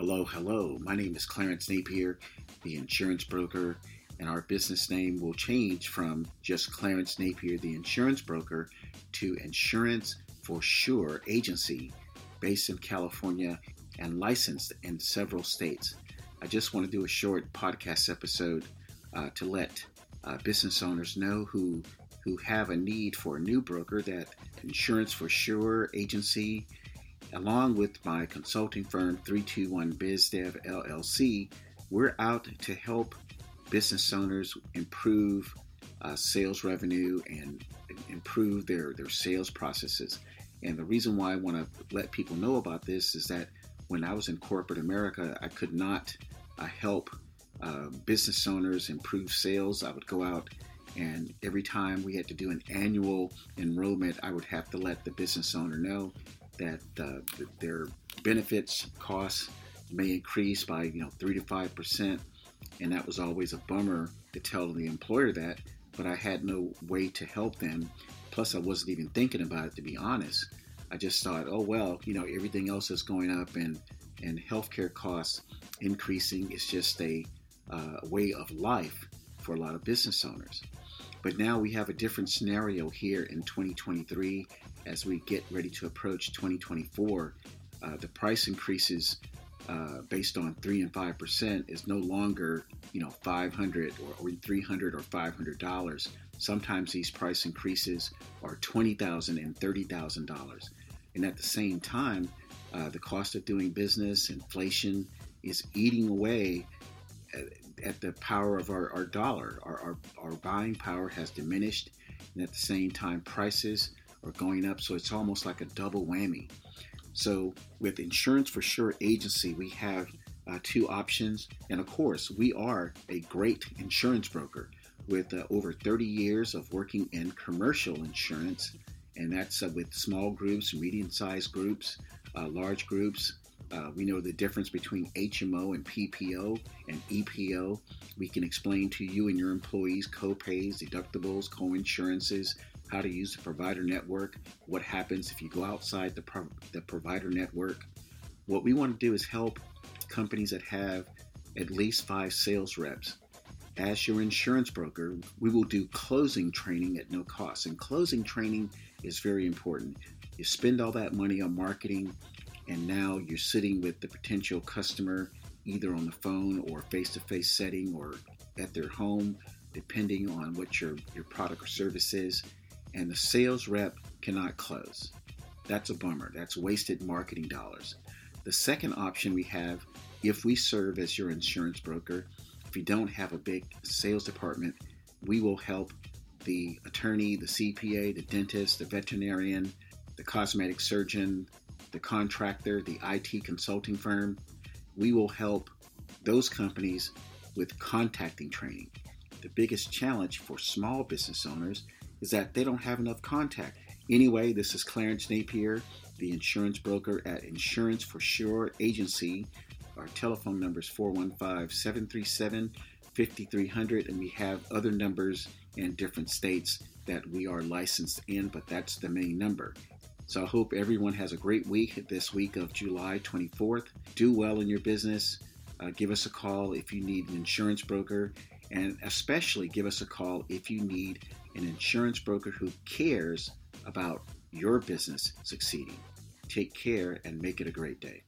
Hello, hello. My name is Clarence Napier, the insurance broker, and our business name will change from just Clarence Napier, the insurance broker, to Insurance for Sure Agency, based in California and licensed in several states. I just want to do a short podcast episode uh, to let uh, business owners know who who have a need for a new broker that Insurance for Sure Agency Along with my consulting firm 321 BizDev LLC, we're out to help business owners improve uh, sales revenue and improve their, their sales processes. And the reason why I want to let people know about this is that when I was in corporate America, I could not uh, help uh, business owners improve sales. I would go out and every time we had to do an annual enrollment, I would have to let the business owner know that uh, their benefits costs may increase by you know three to five percent, and that was always a bummer to tell the employer that. But I had no way to help them. Plus, I wasn't even thinking about it to be honest. I just thought, oh well, you know, everything else is going up, and and healthcare costs increasing. It's just a uh, way of life for a lot of business owners. But now we have a different scenario here in 2023 as we get ready to approach 2024. Uh, the price increases uh, based on three and five percent is no longer you know 500 or, or 300 or 500 dollars. Sometimes these price increases are twenty thousand and thirty thousand dollars, and at the same time, uh, the cost of doing business, inflation, is eating away at the power of our, our dollar. Our, our, our buying power has diminished, and at the same time, prices are going up. So it's almost like a double whammy. So with Insurance for Sure agency, we have uh, two options. And of course, we are a great insurance broker with uh, over 30 years of working in commercial insurance. And that's uh, with small groups, medium sized groups, uh, large groups, uh, we know the difference between HMO and PPO and EPO. We can explain to you and your employees co-pays, deductibles, co-insurances, how to use the provider network, what happens if you go outside the, pro- the provider network. What we want to do is help companies that have at least five sales reps. As your insurance broker, we will do closing training at no cost. And closing training is very important. You spend all that money on marketing, and now you're sitting with the potential customer either on the phone or face-to-face setting or at their home depending on what your, your product or service is and the sales rep cannot close. That's a bummer. That's wasted marketing dollars. The second option we have if we serve as your insurance broker if you don't have a big sales department we will help the attorney the cpa the dentist the veterinarian the cosmetic surgeon the contractor, the IT consulting firm, we will help those companies with contacting training. The biggest challenge for small business owners is that they don't have enough contact. Anyway, this is Clarence Napier, the insurance broker at Insurance for Sure Agency. Our telephone number is 415 737 5300, and we have other numbers in different states that we are licensed in, but that's the main number. So I hope everyone has a great week this week of July 24th. Do well in your business. Uh, give us a call if you need an insurance broker, and especially give us a call if you need an insurance broker who cares about your business succeeding. Take care and make it a great day.